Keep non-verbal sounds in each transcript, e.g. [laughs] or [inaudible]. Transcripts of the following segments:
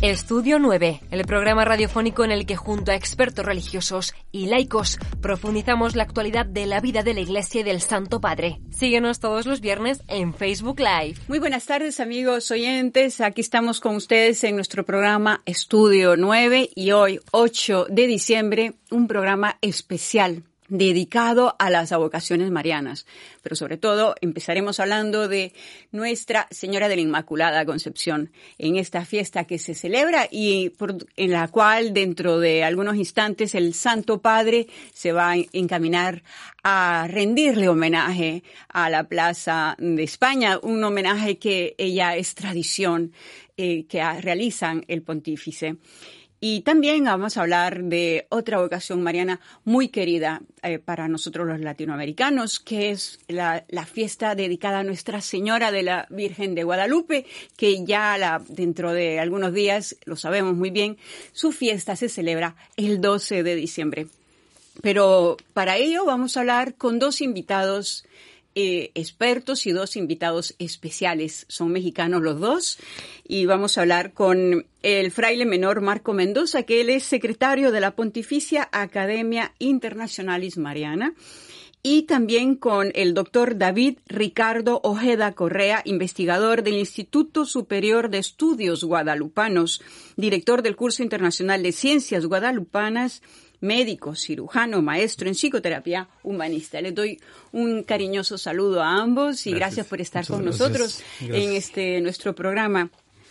Estudio 9, el programa radiofónico en el que junto a expertos religiosos y laicos profundizamos la actualidad de la vida de la Iglesia y del Santo Padre. Síguenos todos los viernes en Facebook Live. Muy buenas tardes amigos oyentes, aquí estamos con ustedes en nuestro programa Estudio 9 y hoy 8 de diciembre un programa especial dedicado a las avocaciones marianas. Pero sobre todo empezaremos hablando de Nuestra Señora de la Inmaculada Concepción en esta fiesta que se celebra y en la cual dentro de algunos instantes el Santo Padre se va a encaminar a rendirle homenaje a la Plaza de España, un homenaje que ella es tradición eh, que realizan el pontífice. Y también vamos a hablar de otra vocación mariana muy querida eh, para nosotros los latinoamericanos, que es la, fiesta dedicada a Nuestra Señora de la Virgen de Guadalupe, que ya dentro de algunos días, lo sabemos muy bien, su fiesta se celebra el 12 de diciembre. Pero para ello vamos a hablar con dos invitados eh, expertos y dos invitados especiales. Son mexicanos los dos y vamos a hablar con el fraile menor Marco Mendoza, que él es secretario de la Pontificia Academia Internacionalis Mariana y también con el doctor David Ricardo Ojeda Correa, investigador del Instituto Superior de Estudios Guadalupanos, director del curso internacional de Ciencias Guadalupanas médico, cirujano, maestro en psicoterapia humanista. Les doy un cariñoso saludo a ambos y gracias, por estar con nosotros en este nuestro programa.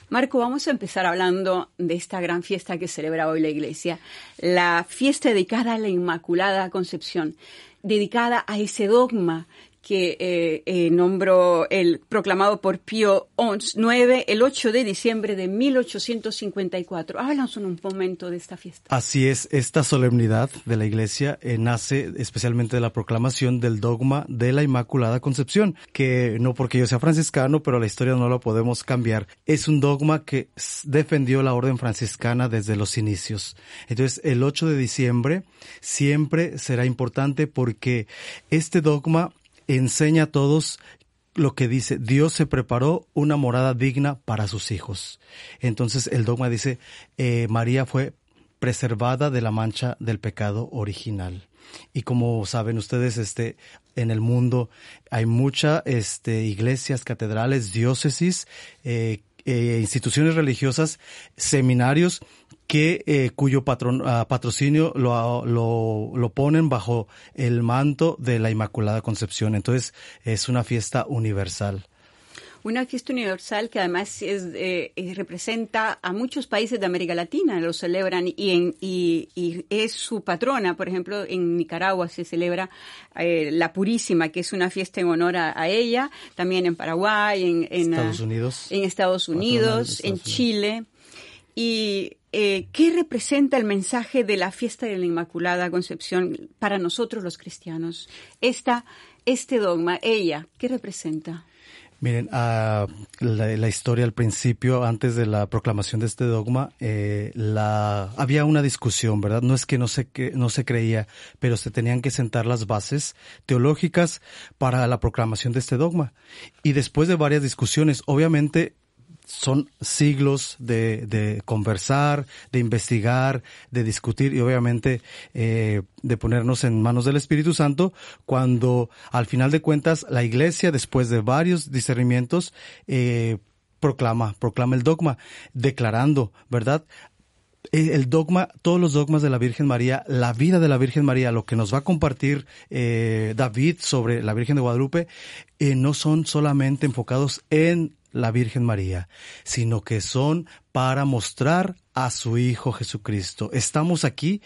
Marco, vamos a empezar hablando de esta gran fiesta que celebra hoy la Iglesia, la fiesta dedicada a la Inmaculada Concepción, dedicada a ese dogma que eh, eh, nombró el proclamado por Pío XI, el 8 de diciembre de 1854. Háblanos un momento de esta fiesta. Así es, esta solemnidad de la Iglesia eh, nace especialmente de la proclamación del dogma de la Inmaculada Concepción, que no porque yo sea franciscano, pero la historia no la podemos cambiar. Es un dogma que defendió la orden franciscana desde los inicios. Entonces, el 8 de diciembre siempre será importante porque este dogma enseña a todos lo que dice, Dios se preparó una morada digna para sus hijos. Entonces el dogma dice, eh, María fue preservada de la mancha del pecado original. Y como saben ustedes, este, en el mundo hay muchas este, iglesias, catedrales, diócesis, eh, eh, instituciones religiosas, seminarios que eh, cuyo patron, ah, patrocinio lo, lo, lo, ponen bajo el manto de la Inmaculada Concepción. Entonces es una fiesta universal. Una fiesta universal que además es, eh, representa a muchos países de América Latina, lo celebran y, en, y, y es su patrona. Por ejemplo, en Nicaragua se celebra eh, la Purísima, que es una fiesta en honor a, ella. También en Paraguay, en, en Estados Unidos, en, Estados Unidos, en Chile. Y eh, ¿qué representa el mensaje de la fiesta de la Inmaculada Concepción para nosotros los cristianos? Esta, este dogma, ella, ¿qué representa? Miren, uh, la, historia al principio, antes de la proclamación de este dogma, eh, la, había una discusión, ¿verdad? No es que no se, que no se creía, pero se tenían que sentar las bases teológicas para la proclamación de este dogma. Y después de varias discusiones, obviamente son siglos de, de, conversar, de investigar, de discutir y obviamente eh, de ponernos en manos del Espíritu Santo cuando al final de cuentas la Iglesia, después de varios discernimientos, eh, proclama, proclama el dogma, declarando, ¿verdad? Eh, el dogma, todos los dogmas de la Virgen María, la vida de la Virgen María, lo que nos va a compartir eh, David sobre la Virgen de Guadalupe, eh, no son solamente enfocados en la Virgen María, sino que son para mostrar a su Hijo Jesucristo. Estamos aquí,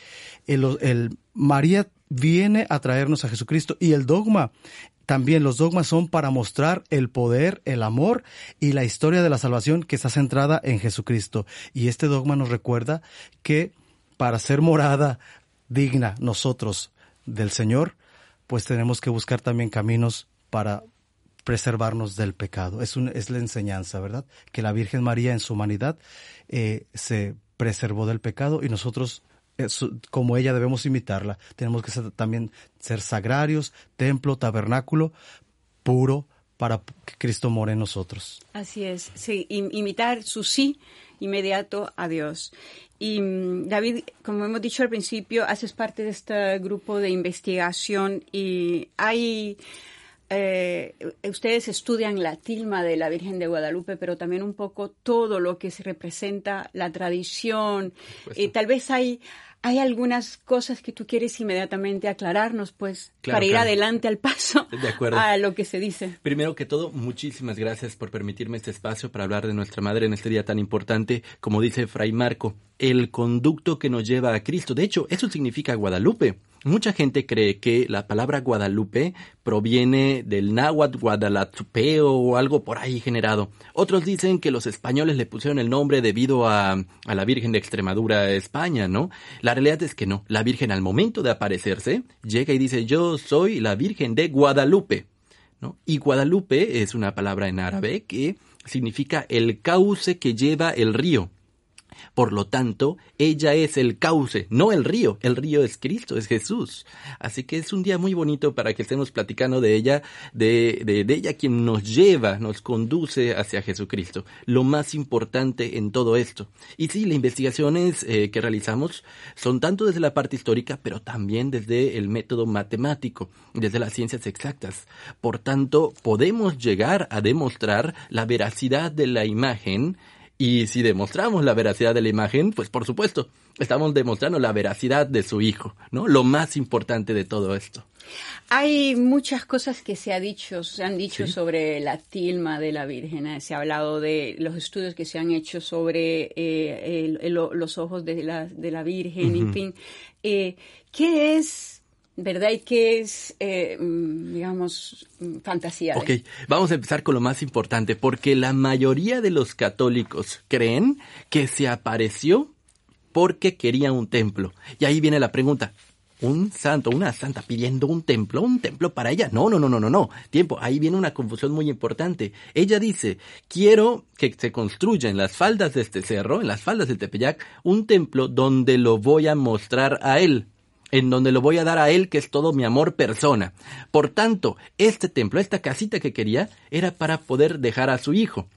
el, María viene a traernos a Jesucristo y el dogma también los dogmas son para mostrar el poder, el amor y la historia de la salvación que está centrada en Jesucristo. Y este dogma nos recuerda que para ser morada digna nosotros del Señor, pues tenemos que buscar también caminos para preservarnos del pecado. Es, un, es la enseñanza, ¿verdad? Que la Virgen María en su humanidad eh, se preservó del pecado y nosotros eh, como ella debemos imitarla. Tenemos que ser, también ser sagrarios, templo, tabernáculo, puro para que Cristo more en nosotros. Así es, sí, imitar su sí inmediato a Dios. Y mm, David, como hemos dicho al principio, haces parte de este grupo de investigación y hay eh, ustedes estudian la tilma de la Virgen de Guadalupe, pero también un poco todo lo que se representa la tradición. Y tal vez hay, hay algunas cosas que tú quieres inmediatamente aclararnos, pues, para ir adelante al paso a lo que se dice. Primero que todo, muchísimas gracias por permitirme este espacio para hablar de nuestra madre en este día tan importante, como dice Fray Marco, el conducto que nos lleva a Cristo. De hecho, eso significa Guadalupe. Mucha gente cree que la palabra Guadalupe proviene del náhuatl guadalatupeo o algo por ahí generado. Otros dicen que los españoles le pusieron el nombre debido a, a la Virgen de Extremadura, España, ¿no? La realidad es que no. La Virgen al momento de aparecerse llega y dice yo soy la Virgen de Guadalupe. ¿no? Y Guadalupe es una palabra en árabe que significa el cauce que lleva el río. Por lo tanto, ella es el cauce, no el río. El río es Cristo, es Jesús. Así que es un día muy bonito para que estemos platicando de ella, de, de, ella quien nos lleva, nos conduce hacia Jesucristo. Lo más importante en todo esto. Y sí, las investigaciones eh, que realizamos son tanto desde la parte histórica, pero también desde el método matemático, desde las ciencias exactas. Por tanto, podemos llegar a demostrar la veracidad de la imagen y si demostramos la veracidad de la imagen, pues por supuesto, estamos demostrando la veracidad de su hijo, ¿no? Lo más importante de todo esto. Hay muchas cosas que se ha dicho, se han dicho sobre la tilma de la Virgen. ¿eh? Se ha hablado de los estudios que se han hecho sobre eh, los ojos de la, de la Virgen, en fin. Eh, ¿Qué es ¿verdad? Y qué es, eh, mm, digamos, mm, fantasía. Ok, vamos a empezar con lo más importante, porque la mayoría de los católicos creen que se apareció porque quería un templo. Y ahí viene la pregunta. Un santo, una santa pidiendo un templo, un templo para ella. No, no, no, no, no, no. Tiempo, ahí viene una confusión muy importante. Ella dice, quiero que se construya en las faldas de este cerro, en las faldas del Tepeyac, un templo donde lo voy a mostrar a él en donde lo voy a dar a él, que es todo mi amor persona. Por tanto, este templo, esta casita que quería, era para poder dejar a su hijo.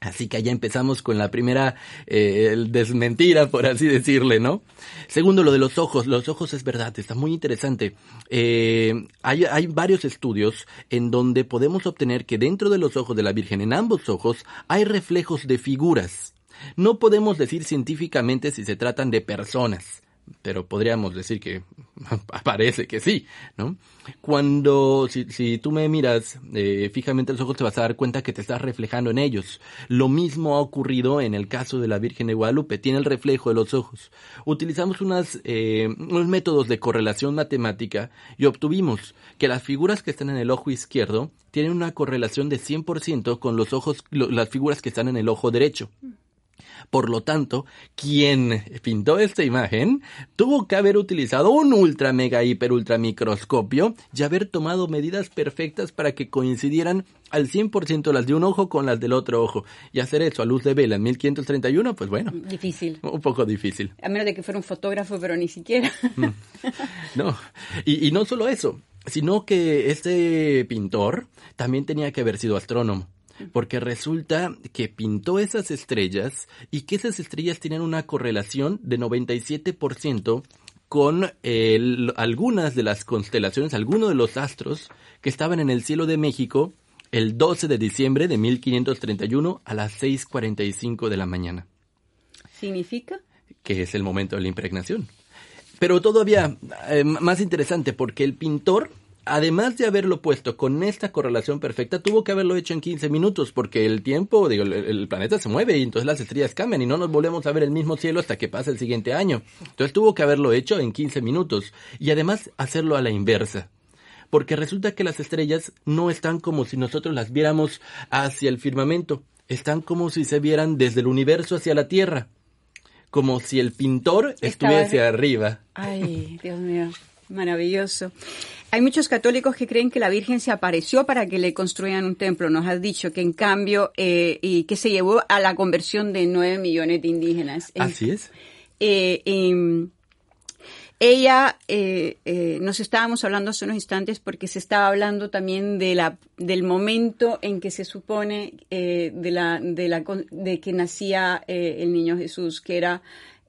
Así que allá empezamos con la primera eh, desmentira, por así decirle, ¿no? Segundo, lo de los ojos. Los ojos es verdad, está muy interesante. Eh, hay, hay varios estudios en donde podemos obtener que dentro de los ojos de la Virgen, en ambos ojos, hay reflejos de figuras. No podemos decir científicamente si se tratan de personas pero podríamos decir que [laughs] parece que sí, ¿no? Cuando, si, si tú me miras eh, fijamente los ojos, te vas a dar cuenta que te estás reflejando en ellos. Lo mismo ha ocurrido en el caso de la Virgen de Guadalupe, tiene el reflejo de los ojos. Utilizamos unas, eh, unos métodos de correlación matemática y obtuvimos que las figuras que están en el ojo izquierdo tienen una correlación de 100% con los ojos, las figuras que están en el ojo derecho. Por lo tanto, quien pintó esta imagen tuvo que haber utilizado un ultra mega hiper ultra microscopio y haber tomado medidas perfectas para que coincidieran al 100% las de un ojo con las del otro ojo. Y hacer eso a luz de vela en 1531, pues bueno. Difícil. Un poco difícil. A menos de que fuera un fotógrafo, pero ni siquiera. Mm. No. Y, y no solo eso, sino que este pintor también tenía que haber sido astrónomo porque resulta que pintó esas estrellas y que esas estrellas tienen una correlación de 97% con algunas de las constelaciones, algunos de los astros que estaban en el cielo de México el 12 de diciembre de 1531 a las 6.45 de la mañana. ¿Significa? Que es el momento de la impregnación. Pero todavía eh, más interesante porque el pintor además de haberlo puesto con esta correlación perfecta, tuvo que haberlo hecho en 15 minutos, porque el tiempo, digo, el, planeta se mueve y entonces las estrellas cambian y no nos volvemos a ver el mismo cielo hasta que pase el siguiente año. Entonces tuvo que haberlo hecho en 15 minutos y además hacerlo a la inversa. Porque resulta que las estrellas no están como si nosotros las viéramos hacia el firmamento, están como si se vieran desde el universo hacia la Tierra, como si el pintor estuviese arriba. Ay, Dios mío. Maravilloso. Hay muchos católicos que creen que la Virgen se apareció para que le construyan un templo. Nos has dicho que en cambio, eh, y que se llevó a la conversión de nueve millones de indígenas. Así es. Eh, ella, eh, eh, nos estábamos hablando hace unos instantes porque se estaba hablando también de la, del momento en que se supone eh, de, la, de, la, de que nacía el niño Jesús, que era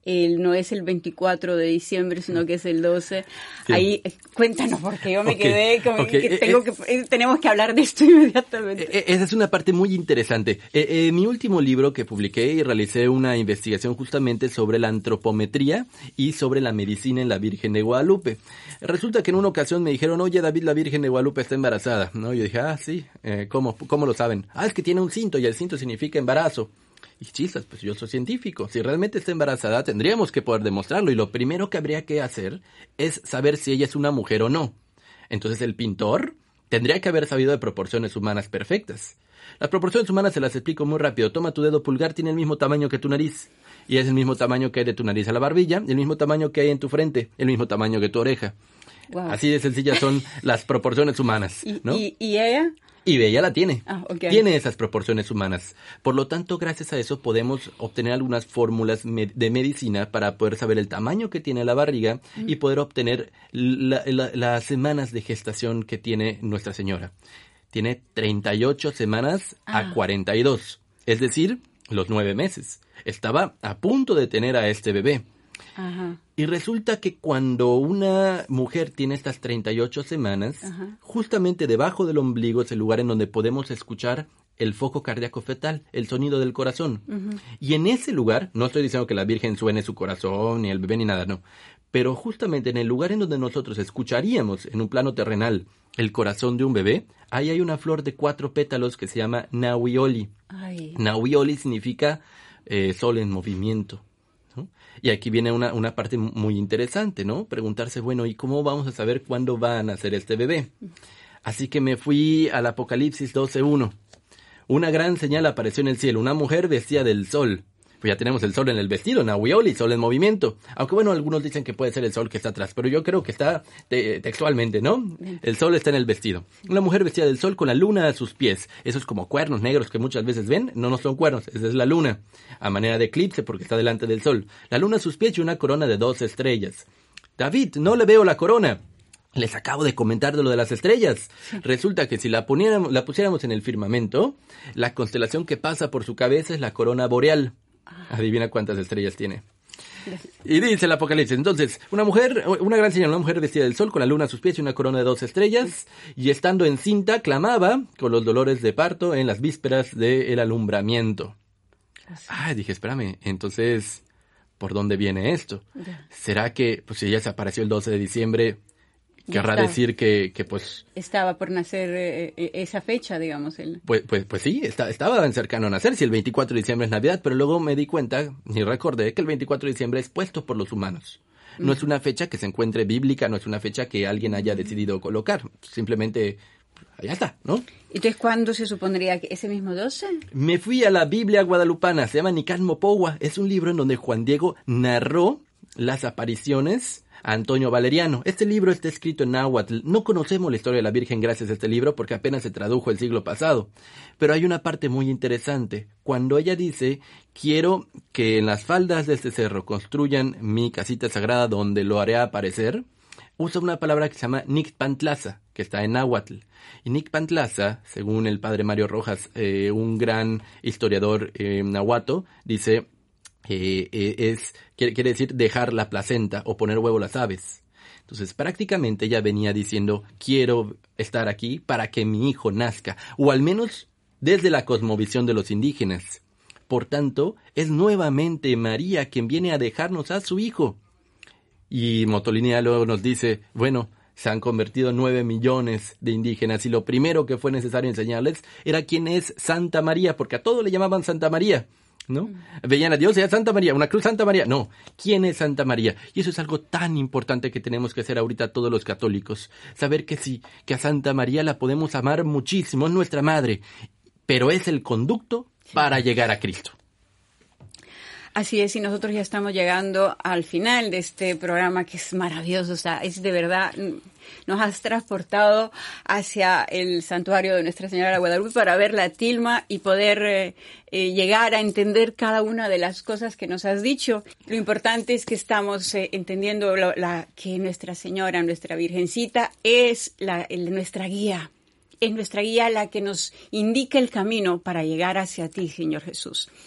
el, no es el 24 de diciembre, sino que es el 12. Ahí, eh, cuéntanos, porque yo me quedé con que, eh, tengo que eh, tenemos que hablar de esto [laughs] inmediatamente. Esa es una parte muy interesante. En mi último libro que publiqué y realicé una investigación justamente sobre la antropometría y sobre la medicina en la Virgen de Guadalupe. Resulta que en una ocasión me dijeron, oye David, la Virgen de Guadalupe está embarazada. ¿No? Yo dije, ah, sí, ¿cómo, ¿cómo lo saben? Ah, es que tiene un cinto y el cinto significa embarazo. Y chisas, pues yo soy científico. Si realmente está embarazada, tendríamos que poder demostrarlo. Y lo primero que habría que hacer es saber si ella es una mujer o no. Entonces el pintor tendría que haber sabido de proporciones humanas perfectas. Las proporciones humanas se las explico muy rápido. Toma tu dedo pulgar, tiene el mismo tamaño que tu nariz. Y es el mismo tamaño que hay de tu nariz a la barbilla, el mismo tamaño que hay en tu frente, el mismo tamaño que tu oreja. Así de sencillas son las proporciones humanas. ¿no? ¿Y, ¿Y, ella? Y ella la tiene. Ah, tiene esas proporciones humanas. Por lo tanto, gracias a eso podemos obtener algunas fórmulas de medicina para poder saber el tamaño que tiene la barriga y poder obtener las semanas de gestación que tiene Nuestra Señora. Tiene 38 semanas a 42. Ah. Es decir, los nueve meses. Estaba a punto de tener a este bebé. Y resulta que cuando una mujer tiene estas 38 semanas, justamente debajo del ombligo es el lugar en donde podemos escuchar el foco cardíaco fetal, el sonido del corazón. Y en ese lugar, no estoy diciendo que la Virgen suene su corazón, ni el bebé, ni nada, no. Pero justamente en el lugar en donde nosotros escucharíamos en un plano terrenal el corazón de un bebé, ahí hay una flor de cuatro pétalos que se llama Nawioli. Nawioli significa eh, sol en movimiento. Y aquí viene una, una parte muy interesante, ¿no? Preguntarse, bueno, ¿y cómo vamos a saber cuándo va a nacer este bebé? Así que me fui al Apocalipsis 12.1. Una gran señal apareció en el cielo, una mujer vestida del sol pues ya tenemos el sol en el vestido, Nahuioli, sol en movimiento. Aunque bueno, algunos dicen que puede ser el sol que está atrás, pero yo creo que está textualmente, ¿no? El sol está en el vestido. Una mujer vestida del sol con la luna a sus pies. Esos como cuernos negros que muchas veces ven, no, no son cuernos, esa es la luna, a manera de eclipse porque está delante del sol. La luna a sus pies y una corona de dos estrellas. David, no le veo la corona. Les acabo de comentar de lo de las estrellas. Resulta que si la, la pusiéramos en el firmamento, la constelación que pasa por su cabeza es la corona boreal. Adivina cuántas estrellas tiene. Y dice el Apocalipsis, entonces, una mujer, una gran señal, una mujer vestida del sol con la luna a sus pies y una corona de dos estrellas, y estando encinta, clamaba con los dolores de parto en las vísperas del alumbramiento. Ah, dije, espérame, entonces, ¿por dónde viene esto? ¿Será que, pues si ella se apareció el 12 de diciembre, querrá decir que, que, pues... Estaba por nacer eh, eh, esa fecha, digamos. El... Pues, pues, pues sí, está, estaba cercano a nacer, si el 24 de diciembre es Navidad, pero luego me di cuenta y recordé que el 24 de diciembre es puesto por los humanos. No es una fecha que se encuentre bíblica, no es una fecha que alguien haya decidido colocar. Simplemente, ya está, ¿no? Entonces, ¿cuándo se supondría que ese mismo 12? Me fui a la Biblia guadalupana, se llama Nican Mopowa. Es un libro en donde Juan Diego narró las apariciones Antonio Valeriano. Este libro está escrito en náhuatl. No conocemos la historia de la Virgen gracias a este libro porque apenas se tradujo el siglo pasado. Pero hay una parte muy interesante. Cuando ella dice, quiero que en las faldas de este cerro construyan mi casita sagrada donde lo haré aparecer, usa una palabra que se llama Nicpantlaza, que está en náhuatl. Y Nicpantlaza, según el padre Mario Rojas, eh, un gran historiador eh, nahuato, dice eh, es, quiere, decir dejar la placenta o poner huevo las aves. Entonces, prácticamente ella venía diciendo, quiero estar aquí para que mi hijo nazca, o al menos desde la cosmovisión de los indígenas. Por tanto, es nuevamente María quien viene a dejarnos a su hijo. Y Motolinía luego nos dice, bueno, se han convertido nueve millones de indígenas y lo primero que fue necesario enseñarles era quién es Santa María, porque a todos le llamaban Santa María. ¿No? Veían a Dios y a Santa María, una cruz Santa María. No, ¿quién es Santa María? Y eso es algo tan importante que tenemos que hacer ahorita todos los católicos. Saber que sí, que a Santa María la podemos amar muchísimo, es nuestra madre, pero es el conducto para llegar a Cristo. Así es, y nosotros ya estamos llegando al final de este programa que es maravilloso, o sea, es de verdad, nos has transportado hacia el santuario de Nuestra Señora de Guadalupe para ver la tilma y poder eh, eh, llegar a entender cada una de las cosas que nos has dicho. Lo importante es que estamos eh, entendiendo la, que Nuestra Señora, nuestra Virgencita, es la, nuestra guía, es nuestra guía la que nos indica el camino para llegar hacia ti, Señor Jesús.